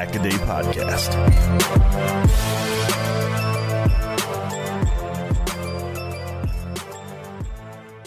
This is the Pack a Day Podcast.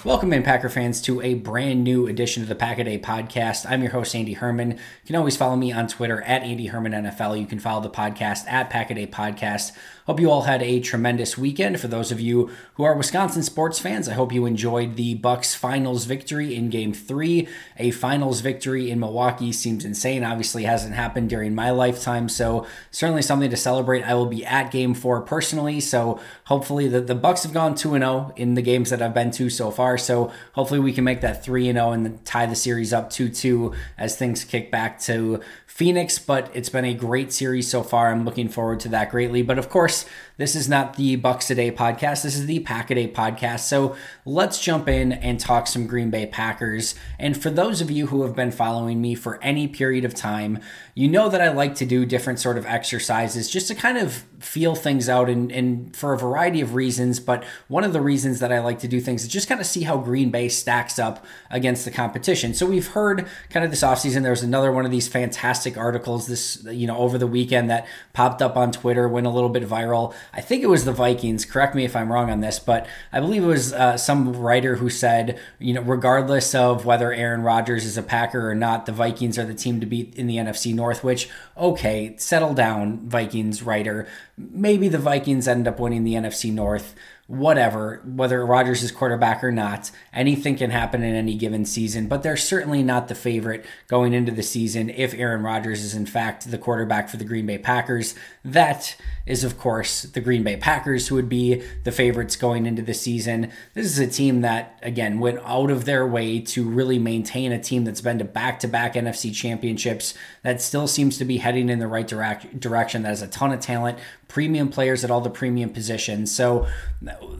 Welcome in, Packer fans, to a brand new edition of the Pack a Day podcast. I'm your host, Andy Herman. You can always follow me on Twitter at Andy Herman NFL. You can follow the podcast at Pack a Day Podcast. Hope you all had a tremendous weekend. For those of you who are Wisconsin sports fans, I hope you enjoyed the Bucks finals victory in game three. A finals victory in Milwaukee seems insane. Obviously, hasn't happened during my lifetime, so certainly something to celebrate. I will be at game four personally, so hopefully the, the Bucks have gone 2-0 in the games that I've been to so far. So hopefully we can make that 3-0 and oh tie the series up 2-2 as things kick back to Phoenix, but it's been a great series so far. I'm looking forward to that greatly. But of course, course, this is not the Bucks a Day podcast. This is the Pack a Day podcast. So let's jump in and talk some Green Bay Packers. And for those of you who have been following me for any period of time, you know that I like to do different sort of exercises just to kind of feel things out and, and for a variety of reasons. But one of the reasons that I like to do things is just kind of see how Green Bay stacks up against the competition. So we've heard kind of this offseason, there's another one of these fantastic articles this, you know, over the weekend that popped up on Twitter, went a little bit viral. I think it was the Vikings. Correct me if I'm wrong on this, but I believe it was uh, some writer who said, you know, regardless of whether Aaron Rodgers is a Packer or not, the Vikings are the team to beat in the NFC North, which, okay, settle down, Vikings writer. Maybe the Vikings end up winning the NFC North whatever, whether Rodgers is quarterback or not, anything can happen in any given season, but they're certainly not the favorite going into the season if Aaron Rodgers is in fact the quarterback for the Green Bay Packers. That is, of course, the Green Bay Packers, who would be the favorites going into the season. This is a team that, again, went out of their way to really maintain a team that's been to back to back NFC championships, that still seems to be heading in the right direct, direction, that has a ton of talent, premium players at all the premium positions. So,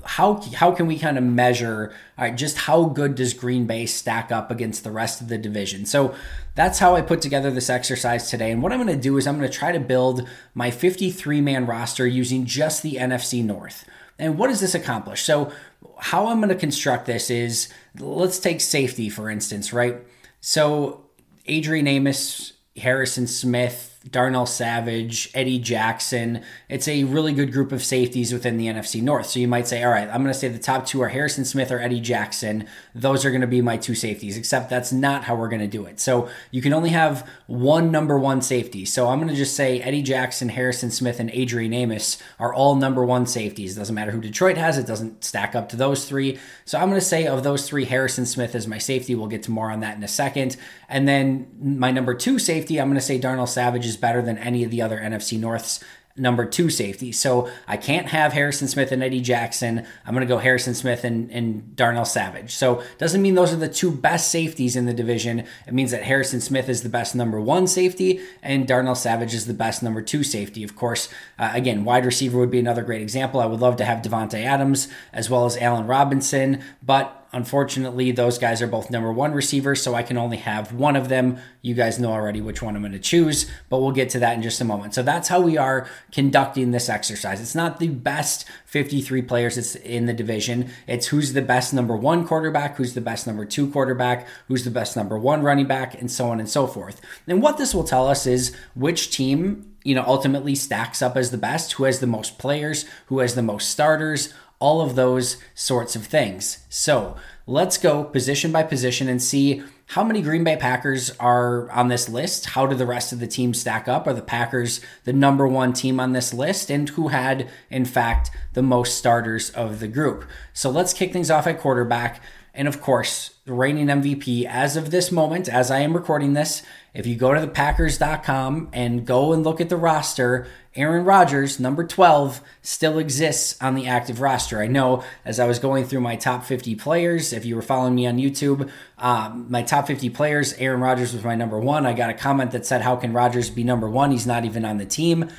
how, how can we kind of measure right, just how good does Green Bay stack up against the rest of the division? So, that's how I put together this exercise today. And what I'm going to do is I'm going to try to build my 53 man roster using just the NFC North. And what does this accomplish? So, how I'm going to construct this is let's take safety, for instance, right? So, Adrian Amos, Harrison Smith, Darnell Savage, Eddie Jackson. It's a really good group of safeties within the NFC North. So you might say, all right, I'm going to say the top two are Harrison Smith or Eddie Jackson. Those are going to be my two safeties, except that's not how we're going to do it. So you can only have one number one safety. So I'm going to just say Eddie Jackson, Harrison Smith, and Adrian Amos are all number one safeties. It doesn't matter who Detroit has, it doesn't stack up to those three. So I'm going to say of those three, Harrison Smith is my safety. We'll get to more on that in a second. And then my number two safety, I'm going to say Darnell Savage is better than any of the other NFC Norths number two safety. So I can't have Harrison Smith and Eddie Jackson. I'm going to go Harrison Smith and, and Darnell Savage. So doesn't mean those are the two best safeties in the division. It means that Harrison Smith is the best number one safety and Darnell Savage is the best number two safety. Of course, uh, again, wide receiver would be another great example. I would love to have Davante Adams as well as Allen Robinson, but unfortunately, those guys are both number one receivers, so I can only have one of them. You guys know already which one I'm going to choose, but we'll get to that in just a moment. So that's how we are conducting this exercise. It's not the best 53 players it's in the division. It's who's the best number one quarterback, who's the best number two quarterback, who's the best number one running back, and so on and so forth. And what this will tell us is which team you know ultimately stacks up as the best who has the most players who has the most starters all of those sorts of things. So let's go position by position and see how many Green Bay Packers are on this list. How do the rest of the teams stack up? Are the Packers the number one team on this list? And who had, in fact, the most starters of the group? So let's kick things off at quarterback. And of course, the reigning MVP as of this moment, as I am recording this, if you go to the Packers.com and go and look at the roster, Aaron Rodgers, number 12, still exists on the active roster. I know as I was going through my top 50 players, if you were following me on YouTube, um, my top 50 players, Aaron Rodgers was my number one. I got a comment that said, How can Rodgers be number one? He's not even on the team.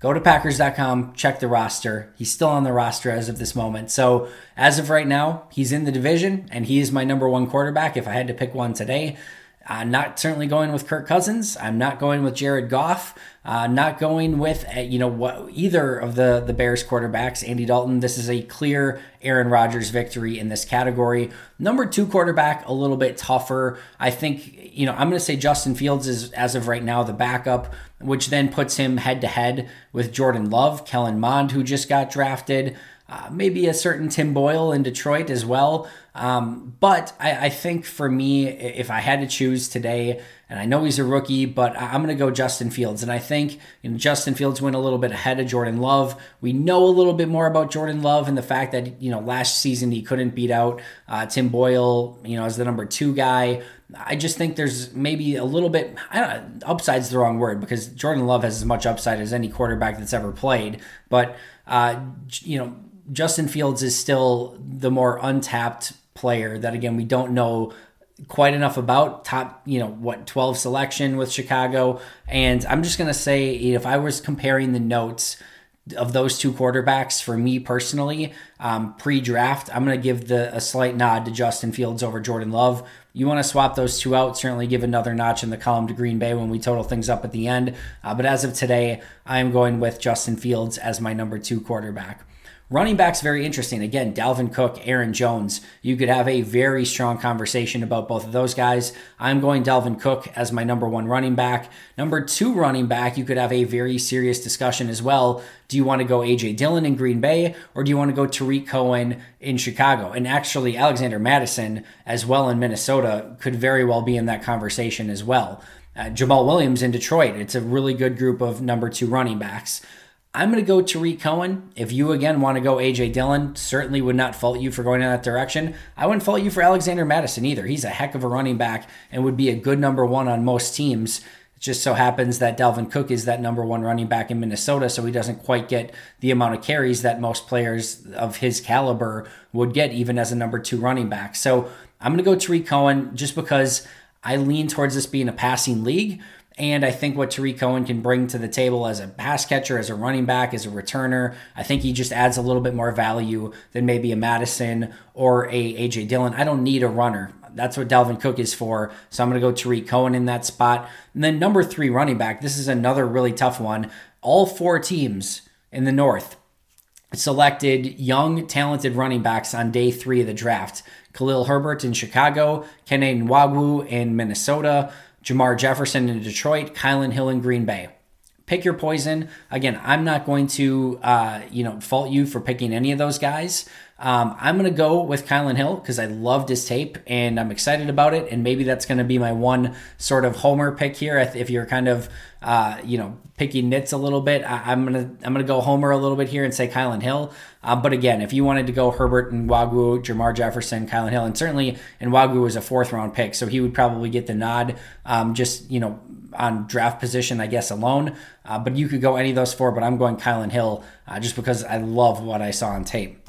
Go to Packers.com, check the roster. He's still on the roster as of this moment. So, as of right now, he's in the division and he is my number one quarterback. If I had to pick one today, I'm not certainly going with Kirk Cousins. I'm not going with Jared Goff. Uh, not going with uh, you know what either of the the Bears quarterbacks. Andy Dalton. This is a clear Aaron Rodgers victory in this category. Number two quarterback, a little bit tougher. I think you know I'm going to say Justin Fields is as of right now the backup, which then puts him head to head with Jordan Love, Kellen Mond, who just got drafted. Uh, maybe a certain Tim Boyle in Detroit as well. Um, but I, I, think for me, if I had to choose today, and I know he's a rookie, but I'm going to go Justin Fields. And I think you know, Justin Fields went a little bit ahead of Jordan Love. We know a little bit more about Jordan Love and the fact that you know last season he couldn't beat out uh, Tim Boyle, you know, as the number two guy. I just think there's maybe a little bit I don't know, upside's the wrong word because Jordan Love has as much upside as any quarterback that's ever played. But uh, you know, Justin Fields is still the more untapped player that again we don't know quite enough about. Top you know what 12 selection with chicago. And i'm just going to say if i was comparing the notes of those two quarterbacks for me personally um, pre-draft i'm going to give the a slight nod to justin fields over jordan love. You want to swap those two out certainly give another notch in the column to green bay when we total things up at the end. Uh, but as of today i am going with justin fields as my number two quarterback Running back's very interesting. Again, Dalvin Cook, Aaron Jones. You could have a very strong conversation about both of those guys. I'm going Dalvin Cook as my number one running back. Number two running back, you could have a very serious discussion as well. Do you want to go AJ Dillon in Green Bay or do you want to go Tarik Cohen in Chicago? And actually, Alexander Mattison as well in Minnesota could very well be in that conversation as well. Uh, Jamaal Williams in Detroit. It's a really good group of number two running backs. I'm going to go Tarik Cohen. If you again want to go AJ Dillon, certainly would not fault you for going in that direction. I wouldn't fault you for Alexander Mattison either. He's a heck of a running back and would be a good number one on most teams. It just so happens that Dalvin Cook is that number one running back in Minnesota, so he doesn't quite get the amount of carries that most players of his caliber would get, even as a number two running back. So I'm going to go Tarik Cohen just because I lean towards this being a passing league. And I think what Tarik Cohen can bring to the table as a pass catcher, as a running back, as a returner, I think he just adds a little bit more value than maybe a Mattison or a AJ Dillon. I don't need a runner. That's what Dalvin Cook is for. So I'm going to go Tarik Cohen in that spot. And then number three running back. This is another really tough one. All four teams in the North selected young, talented running backs on day three of the draft. Khalil Herbert in Chicago, Kene Nwangwu in Minnesota, Jermar Jefferson in Detroit, Kylin Hill in Green Bay. Pick your poison. Again, I'm not going to, uh, you know, fault you for picking any of those guys. Um, I'm going to go with Kylin Hill because I loved his tape and I'm excited about it. And maybe that's going to be my one sort of homer pick here. If you're kind of, uh, you know, picking nits a little bit, I- am gonna I'm gonna go homer a little bit here and say Kylin Hill. Uh, but again, if you wanted to go Herbert Nwangwu, Jermar Jefferson, Kylin Hill, and certainly Nwangwu was a fourth round pick, so he would probably get the nod. Um, just you know on draft position, I guess alone. Uh, but you could go any of those four. But I'm going Kylin Hill uh, just because I love what I saw on tape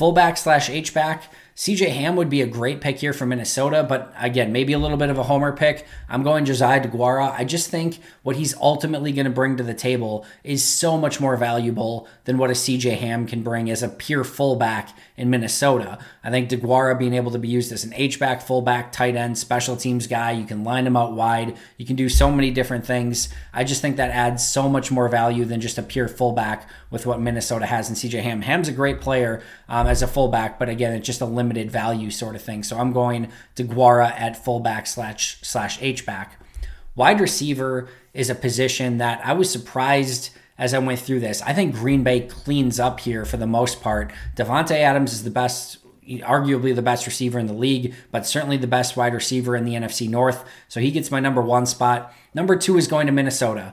fullback slash H back. CJ Ham would be a great pick here for Minnesota, but again, maybe a little bit of a homer pick. I'm going Josiah DeGuara. I just think what he's ultimately going to bring to the table is so much more valuable than what a CJ Ham can bring as a pure fullback in Minnesota. I think DeGuara being able to be used as an H-back, fullback, tight end, special teams guy, you can line him out wide. You can do so many different things. I just think that adds so much more value than just a pure fullback with what Minnesota has in CJ Ham. Ham's a great player um, as a fullback, but again, it's just a limited value sort of thing. So I'm going to Guara at fullback slash slash H back. Wide receiver is a position that I was surprised as I went through this. I think Green Bay cleans up here for the most part. Davante Adams is the best arguably the best receiver in the league, but certainly the best wide receiver in the NFC North. So he gets my number one spot. Number two is going to Minnesota.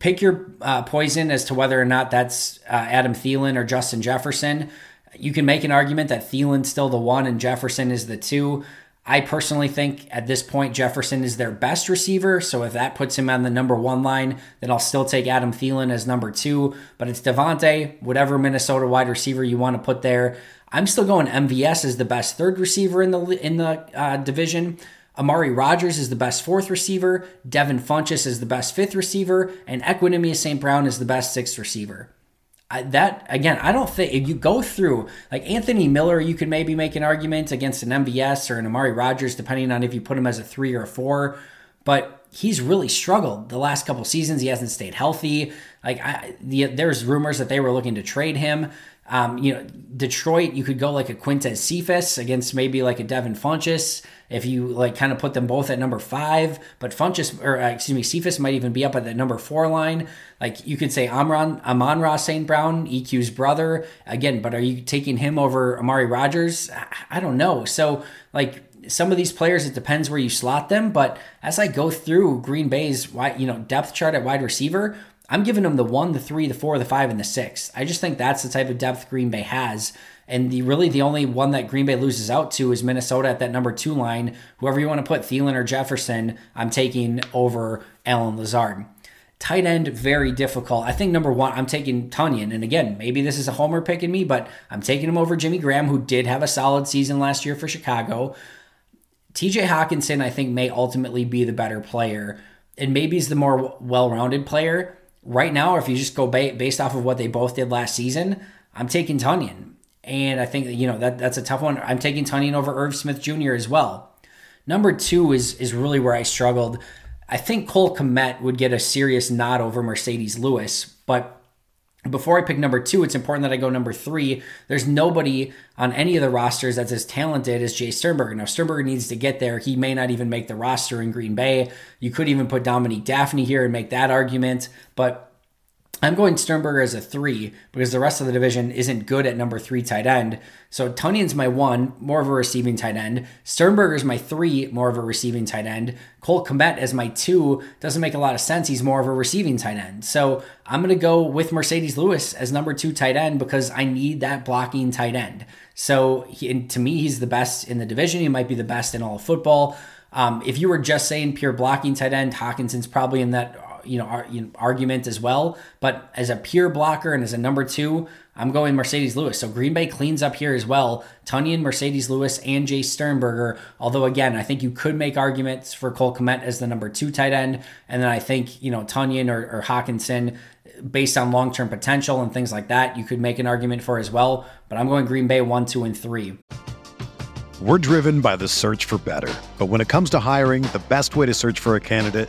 Pick your uh, poison as to whether or not that's uh, Adam Thielen or Justin Jefferson. You can make an argument that Thielen's still the one and Jefferson is the two. I personally think at this point Jefferson is their best receiver. So if that puts him on the number one line, then I'll still take Adam Thielen as number two. But it's Davante, whatever Minnesota wide receiver you want to put there. I'm still going MVS as the best third receiver in the in the uh, division. Amari Rogers is the best fourth receiver. Devin Funchess is the best fifth receiver, and Equanimeous St. Brown is the best sixth receiver. I, that again, I don't think if you go through like Anthony Miller, you could maybe make an argument against an MVS or an Amari Rogers, depending on if you put him as a three or a four. But he's really struggled the last couple seasons. He hasn't stayed healthy. Like I, the, there's rumors that they were looking to trade him. Um, you know, Detroit, you could go like a Quintez Cephus against maybe like a Devin Funchess if you like kind of put them both at number five. But Funchess, or uh, excuse me, Cephus might even be up at the number four line. Like you could say Amron, Amon-Ra St. Brown, EQ's brother. Again, but are you taking him over Amari Rogers? I don't know. So like some of these players, it depends where you slot them. But as I go through Green Bay's you know depth chart at wide receiver, I'm giving them the one, the three, the four, the five, and the six. I just think that's the type of depth Green Bay has. And the really the only one that Green Bay loses out to is Minnesota at that number two line. Whoever you want to put, Thielen or Jefferson, I'm taking over Allen Lazard. Tight end, very difficult. I think number one, I'm taking Tonyan. And again, maybe this is a homer pick in me, but I'm taking him over Jimmy Graham, who did have a solid season last year for Chicago. TJ Hockenson, I think, may ultimately be the better player. And maybe he's the more well rounded player right now, if you just go ba- based off of what they both did last season, I'm taking Tonyan. And I think you know that that's a tough one. I'm taking Tonyan over Irv Smith Jr. as well. Number two is is really where I struggled. I think Cole Kmet would get a serious nod over Marcedes Lewis, but before I pick number two, it's important that I go number three. There's nobody on any of the rosters that's as talented as Jace Sternberger. Now, Sternberger needs to get there. He may not even make the roster in Green Bay. You could even put Dominique Dafney here and make that argument, but I'm going Sternberger as a three because the rest of the division isn't good at number three tight end. So Tonyan's my one, more of a receiving tight end. Sternberger's my three, more of a receiving tight end. Cole Kmet as my two doesn't make a lot of sense. He's more of a receiving tight end. So I'm going to go with Marcedes Lewis as number two tight end because I need that blocking tight end. So he, to me, he's the best in the division. He might be the best in all of football. Um, if you were just saying pure blocking tight end, Hockenson's probably in that you know, ar- you know, argument as well. But as a pure blocker and as a number two, I'm going Marcedes Lewis. So Green Bay cleans up here as well. Tonyan, Marcedes Lewis, and Jace Sternberger. Although again, I think you could make arguments for Cole Kmet as the number two tight end, and then I think you know Tonyan or, or Hockenson, based on long term potential and things like that, you could make an argument for as well. But I'm going Green Bay one, two, and three. We're driven by the search for better, but when it comes to hiring, the best way to search for a candidate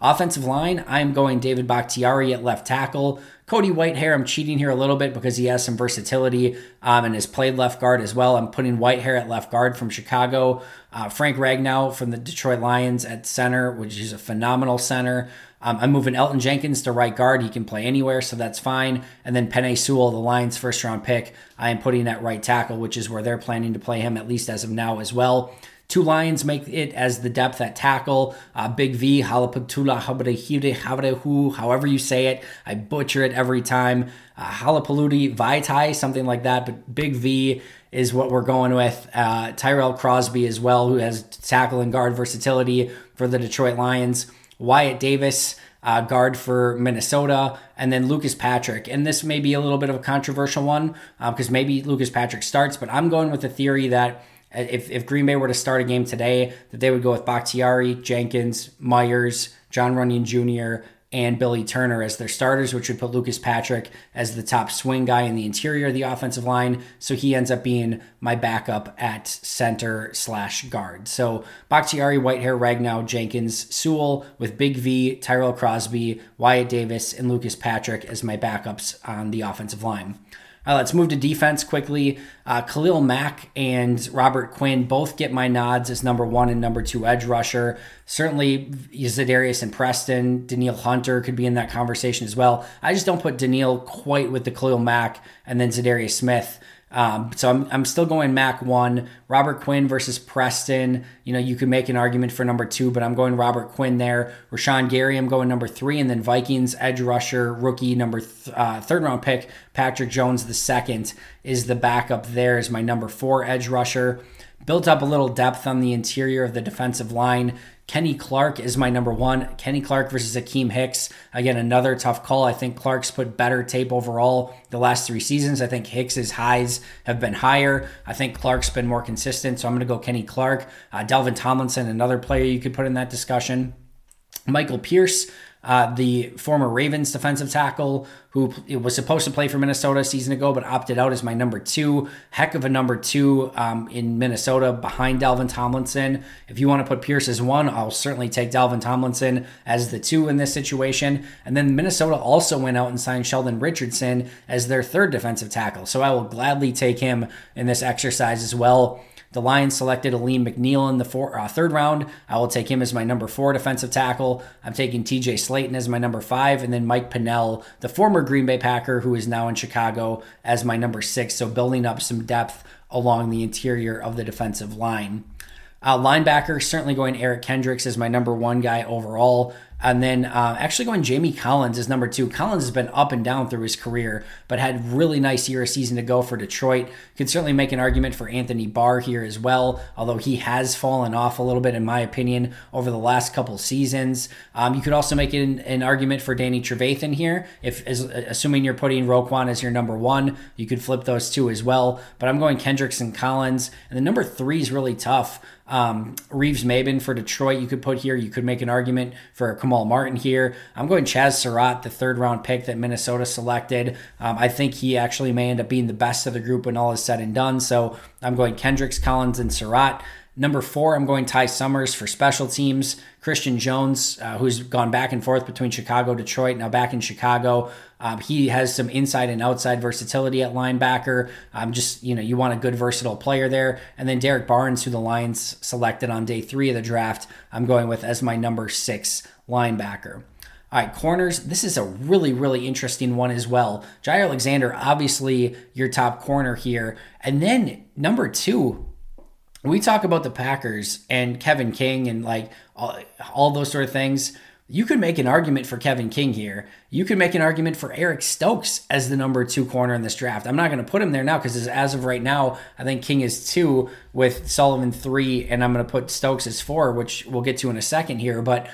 Offensive line, I'm going David Bakhtiari at left tackle. Cody Whitehair, I'm cheating here a little bit because he has some versatility um, and has played left guard as well. I'm putting Whitehair at left guard from Chicago. Uh, Frank Ragnow from the Detroit Lions at center, which is a phenomenal center. Um, I'm moving Elgton Jenkins to right guard. He can play anywhere, so that's fine. And then Penei Sewell, the Lions' first round pick, I am putting at right tackle, which is where they're planning to play him, at least as of now as well. Two Lions make it as the depth at tackle. Uh, Big V, Halapatula, Habrehu, however you say it. I butcher it every time. Uh, Halapaludi, Vaitai, something like that. But Big V is what we're going with. Uh, Tyrell Crosby as well, who has tackle and guard versatility for the Detroit Lions. Wyatt Davis, uh, guard for Minnesota, and then Lucas Patrick. And this may be a little bit of a controversial one because uh, maybe Lucas Patrick starts, but I'm going with the theory that if, if Green Bay were to start a game today, that they would go with Bakhtiari, Jenkins, Myers, John Runyan Jr., and Billy Turner as their starters, which would put Lucas Patrick as the top swing guy in the interior of the offensive line. So he ends up being my backup at center slash guard. So Bakhtiari, Whitehair, Ragnow, Jenkins, Sewell with Big V, Tyrell Crosby, Wyatt Davis, and Lucas Patrick as my backups on the offensive line. Uh, let's move to defense quickly. Uh, Khalil Mack and Robert Quinn both get my nods as number one and number two edge rusher. Certainly, Za'Darius and Preston, Danielle Hunter could be in that conversation as well. I just don't put Danielle quite with the Khalil Mack and then Za'Darius Smith. Um, so I'm, I'm still going Mack one. Robert Quinn versus Preston. You know, you could make an argument for number two, but I'm going Robert Quinn there. Rashan Gary, I'm going number three. And then Vikings edge rusher, rookie, number th- uh, third round pick, Patrick Jones the second is the backup there, is my number four edge rusher. Built up a little depth on the interior of the defensive line. Kenny Clark is my number one. Kenny Clark versus Akiem Hicks. Again, another tough call. I think Clark's put better tape overall the last three seasons. I think Hicks's highs have been higher. I think Clark's been more consistent. So I'm going to go Kenny Clark. Uh, Dalvin Tomlinson, another player you could put in that discussion. Michael Pierce, uh, the former Ravens defensive tackle who was supposed to play for Minnesota a season ago, but opted out as my number two. Heck of a number two um, in Minnesota behind Dalvin Tomlinson. If you want to put Pierce as one, I'll certainly take Dalvin Tomlinson as the two in this situation. And then Minnesota also went out and signed Sheldon Richardson as their third defensive tackle. So I will gladly take him in this exercise as well. The Lions selected Alim McNeill in the four, uh, third round. I will take him as my number four defensive tackle. I'm taking TJ Slaton as my number five, and then Mike Pennel, the former Green Bay Packer who is now in Chicago, as my number six. So building up some depth along the interior of the defensive line. Uh, linebacker, certainly going Eric Kendricks as my number one guy overall. And then uh, actually going Jamie Collins is number two. Collins has been up and down through his career, but had really nice year, season to go for Detroit. Could certainly make an argument for Anthony Barr here as well, although he has fallen off a little bit, in my opinion, over the last couple seasons. Um, you could also make an, an, argument for Danny Trevathan here, if as, assuming you're putting Roquan as your number one, you could flip those two as well. But I'm going Kendricks and Collins, and the number three is really tough. Um, Reeves Maybin for Detroit, you could put here. You could make an argument for Kamal Martin here. I'm going Chaz Surratt, the third round pick that Minnesota selected. Um, I think he actually may end up being the best of the group when all is said and done. So I'm going Kendricks, Collins, and Surratt. Number four, I'm going Ty Summers for special teams. Christian Jones, uh, who's gone back and forth between Chicago, Detroit, now back in Chicago. Um, he has some inside and outside versatility at linebacker. Um, just, you know, you want a good versatile player there. And then Derrick Barnes, who the Lions selected on day three of the draft, I'm going with as my number six linebacker. All right, corners. This is a really, really interesting one as well. Jaire Alexander, obviously your top corner here. And then number two, we talk about the Packers and Kevin King and like all, all, those sort of things. You could make an argument for Kevin King here. You could make an argument for Eric Stokes as the number two corner in this draft. I'm not going to put him there now because as of right now, I think King is two with Sullivan three, and I'm going to put Stokes as four, which we'll get to in a second here. But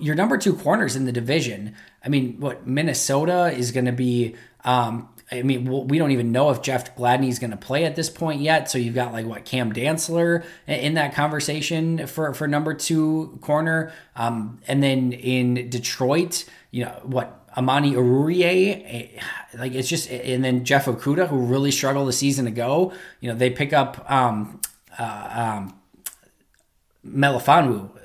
your number two corners in the division. I mean, what Minnesota is going to be um, I mean, we don't even know if Jeff Gladney is going to play at this point yet. So you've got like what Cam Dantzler in that conversation for for number two corner, um, and then in Detroit, you know what Amani Oruwariye, eh, like it's just, and then Jeff Okudah, who really struggled a season ago. You know, they pick up um, uh, um.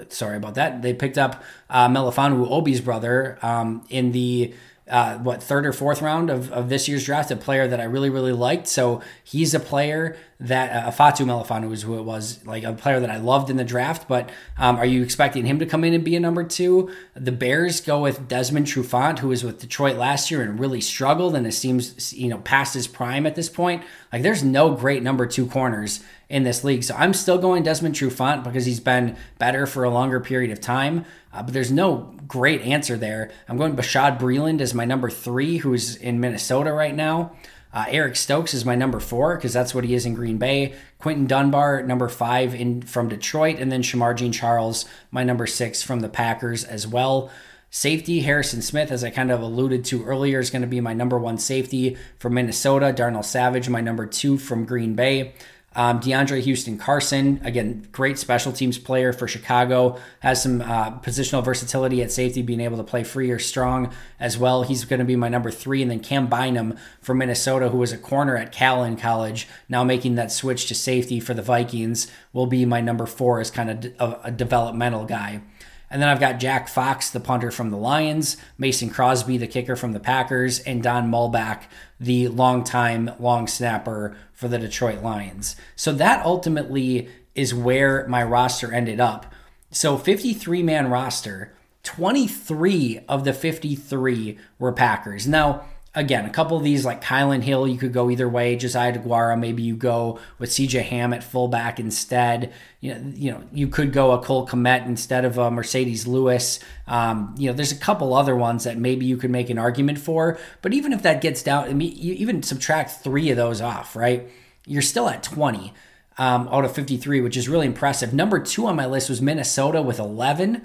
Sorry about that. They picked up uh, Obi's brother, um, in the uh, what third or fourth round of, of this year's draft, a player that I really really liked. So he's a player that uh, Fatu Melifonwu is who it was, like a player that I loved in the draft. But um, are you expecting him to come in and be a number two? The Bears go with Desmond Trufant, who was with Detroit last year and really struggled, and it seems you know past his prime at this point. Like there's no great number two corners in this league. So I'm still going Desmond Trufant because he's been better for a longer period of time. Uh, but there's no great answer there. I'm going Bashaud Breeland as my number three, who's in Minnesota right now. Uh, Eric Stokes is my number four because that's what he is in Green Bay. Quinton Dunbar, number five in from Detroit, and then Shamar Jean Charles, my number six from the Packers as well. Safety, Harrison Smith, as I kind of alluded to earlier, is going to be my number one safety from Minnesota. Darnell Savage, my number two from Green Bay. Um, DeAndre Houston Carson, again, great special teams player for Chicago, has some uh, positional versatility at safety, being able to play free or strong as well. He's going to be my number three. And then Cam Bynum from Minnesota, who was a corner at Cal in college, now making that switch to safety for the Vikings, will be my number four as kind of a, a developmental guy. And then I've got Jack Fox, the punter from the Lions, Mason Crosby, the kicker from the Packers, and Don Muhlbach, the longtime long snapper for the Detroit Lions. So that ultimately is where my roster ended up. So 53 man roster, 23 of the 53 were Packers. Now, again, a couple of these like Kylin Hill, you could go either way. Josiah DeGuara, maybe you go with CJ Ham at fullback instead. You know, you know, you could go a Cole Kmet instead of a Marcedes Lewis. Um, you know, there's a couple other ones that maybe you could make an argument for. But even if that gets down, I mean, you even subtract three of those off, right? You're still at 20 um, out of 53, which is really impressive. Number two on my list was Minnesota with 11.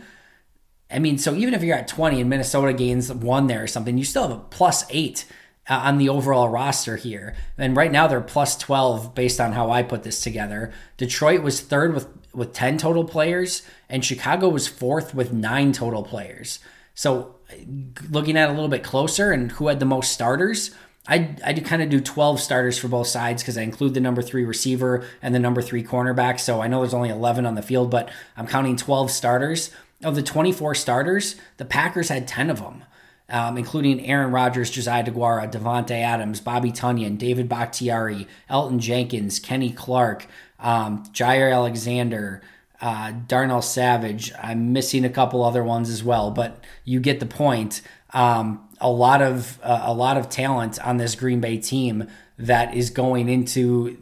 I mean, so even if you're at 20 and Minnesota gains one there or something, you still have a plus eight uh, on the overall roster here. And right now they're plus 12 based on how I put this together. Detroit was third with, with 10 total players, and Chicago was fourth with nine total players. So looking at a little bit closer and who had the most starters, I, I do kind of do 12 starters for both sides because I include the number three receiver and the number three cornerback. So I know there's only 11 on the field, but I'm counting 12 starters. Of the 24 starters, the Packers had 10 of them, um, including Aaron Rodgers, Josiah DeGuara, Davante Adams, Bobby Tonyan, David Bakhtiari, Elgton Jenkins, Kenny Clark, um, Jaire Alexander, uh, Darnell Savage. I'm missing a couple other ones as well, but you get the point. Um, a lot of uh, a lot of talent on this Green Bay team that is going into,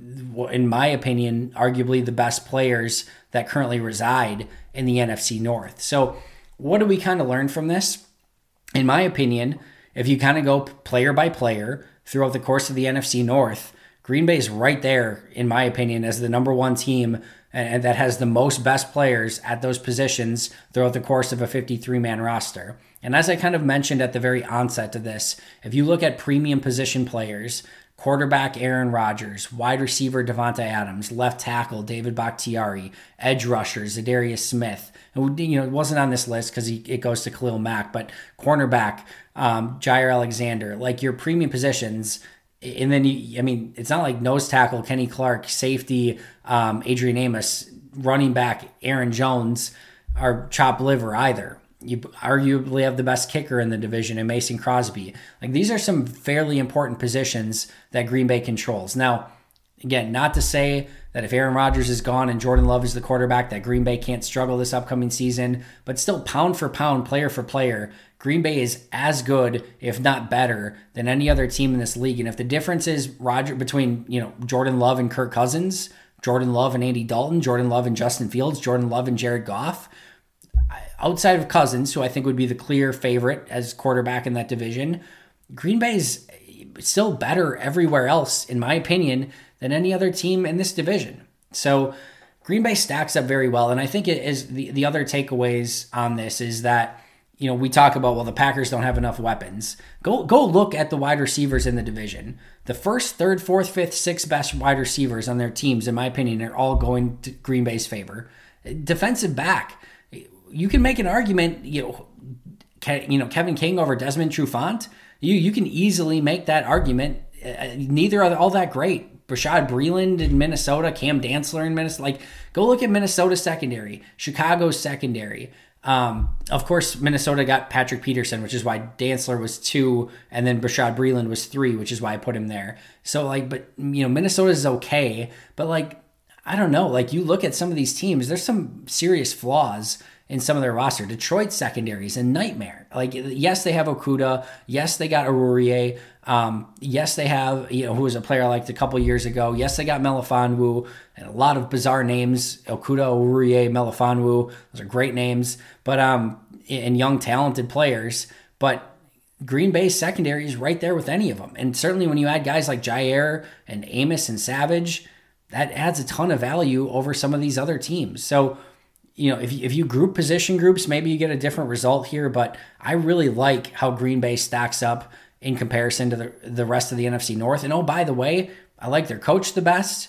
in my opinion, arguably the best players that currently reside in the NFC North. So, what do we kind of learn from this? In my opinion, if you kind of go player by player throughout the course of the NFC North, Green Bay is right there, in my opinion, as the number one team and that has the most best players at those positions throughout the course of a 53 man roster. And as I kind of mentioned at the very onset of this, if you look at premium position players, quarterback Aaron Rodgers, wide receiver Davante Adams, left tackle David Bakhtiari, edge rusher Za'Darius Smith. And, you know, it wasn't on this list because it goes to Khalil Mack, but cornerback um, Jaire Alexander, like your premium positions. And then you, I mean, it's not like nose tackle Kenny Clark, safety um, Adrian Amos running back Aaron Jones are chopped liver either. You arguably have the best kicker in the division and Mason Crosby. Like these are some fairly important positions that Green Bay controls. Now, again, not to say that if Aaron Rodgers is gone and Jordan Love is the quarterback, that Green Bay can't struggle this upcoming season, but still pound for pound, player for player, Green Bay is as good, if not better, than any other team in this league. And if the difference is Roger between, you know, Jordan Love and Kirk Cousins, Jordan Love and Andy Dalton, Jordan Love and Justin Fields, Jordan Love and Jared Goff, outside of Cousins, who I think would be the clear favorite as quarterback in that division, Green Bay is still better everywhere else, in my opinion, than any other team in this division. So Green Bay stacks up very well. And I think it is the, the other takeaways on this is that, you know, we talk about, well, the Packers don't have enough weapons. Go go look at the wide receivers in the division. The first, third, fourth, fifth, sixth best wide receivers on their teams, in my opinion, are all going to Green Bay's favor. Defensive back, you can make an argument, you know, you know Kevin King over Desmond Trufant. You you can easily make that argument. Uh, neither are all that great. Bashaud Breeland in Minnesota, Cam Dantzler in Minnesota. Like, go look at Minnesota secondary, Chicago's secondary. Um, of course, Minnesota got Patrick Peterson, which is why Dantzler was two, and then Bashaud Breeland was three, which is why I put him there. So, like, but you know, Minnesota is okay, but like, I don't know. Like, you look at some of these teams, there's some serious flaws in some of their roster. Detroit secondary is a nightmare. Like, yes, they have Okudah. Yes, they got Aurier. Um, yes, they have, you know, who was a player I liked a couple years ago. Yes, they got Melifonwu and a lot of bizarre names. Okudah, Aurier, Melifonwu. Those are great names, but, um, and young, talented players. But Green Bay's secondary is right there with any of them. And certainly when you add guys like Jair and Amos and Savage, that adds a ton of value over some of these other teams. So, you know, if you, if you group position groups, maybe you get a different result here. But I really like how Green Bay stacks up in comparison to the, the rest of the NFC North. And oh, by the way, I like their coach the best.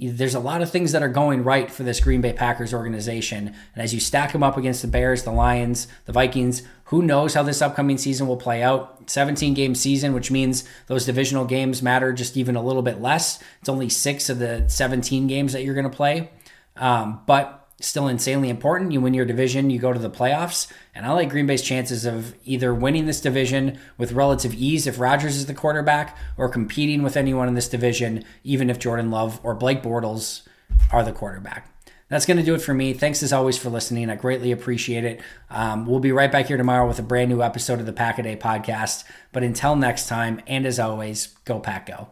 There's a lot of things that are going right for this Green Bay Packers organization. And as you stack them up against the Bears, the Lions, the Vikings, who knows how this upcoming season will play out? 17 game season, which means those divisional games matter just even a little bit less. It's only six of the 17 games that you're going to play. Um, but still insanely important. You win your division, you go to the playoffs. And I like Green Bay's chances of either winning this division with relative ease if Rodgers is the quarterback or competing with anyone in this division, even if Jordan Love or Blake Bortles are the quarterback. That's going to do it for me. Thanks as always for listening. I greatly appreciate it. Um, we'll be right back here tomorrow with a brand new episode of the Pack a Day podcast. But until next time, and as always, go Pack Go.